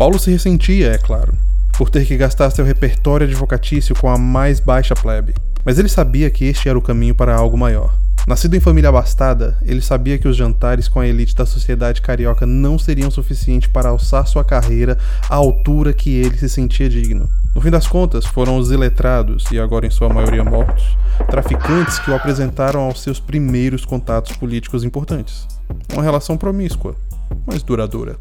Paulo se ressentia, é claro, por ter que gastar seu repertório advocatício com a mais baixa plebe, mas ele sabia que este era o caminho para algo maior. Nascido em família abastada, ele sabia que os jantares com a elite da sociedade carioca não seriam suficientes para alçar sua carreira à altura que ele se sentia digno. No fim das contas, foram os iletrados, e agora em sua maioria mortos, traficantes que o apresentaram aos seus primeiros contatos políticos importantes. Uma relação promíscua, mas duradoura.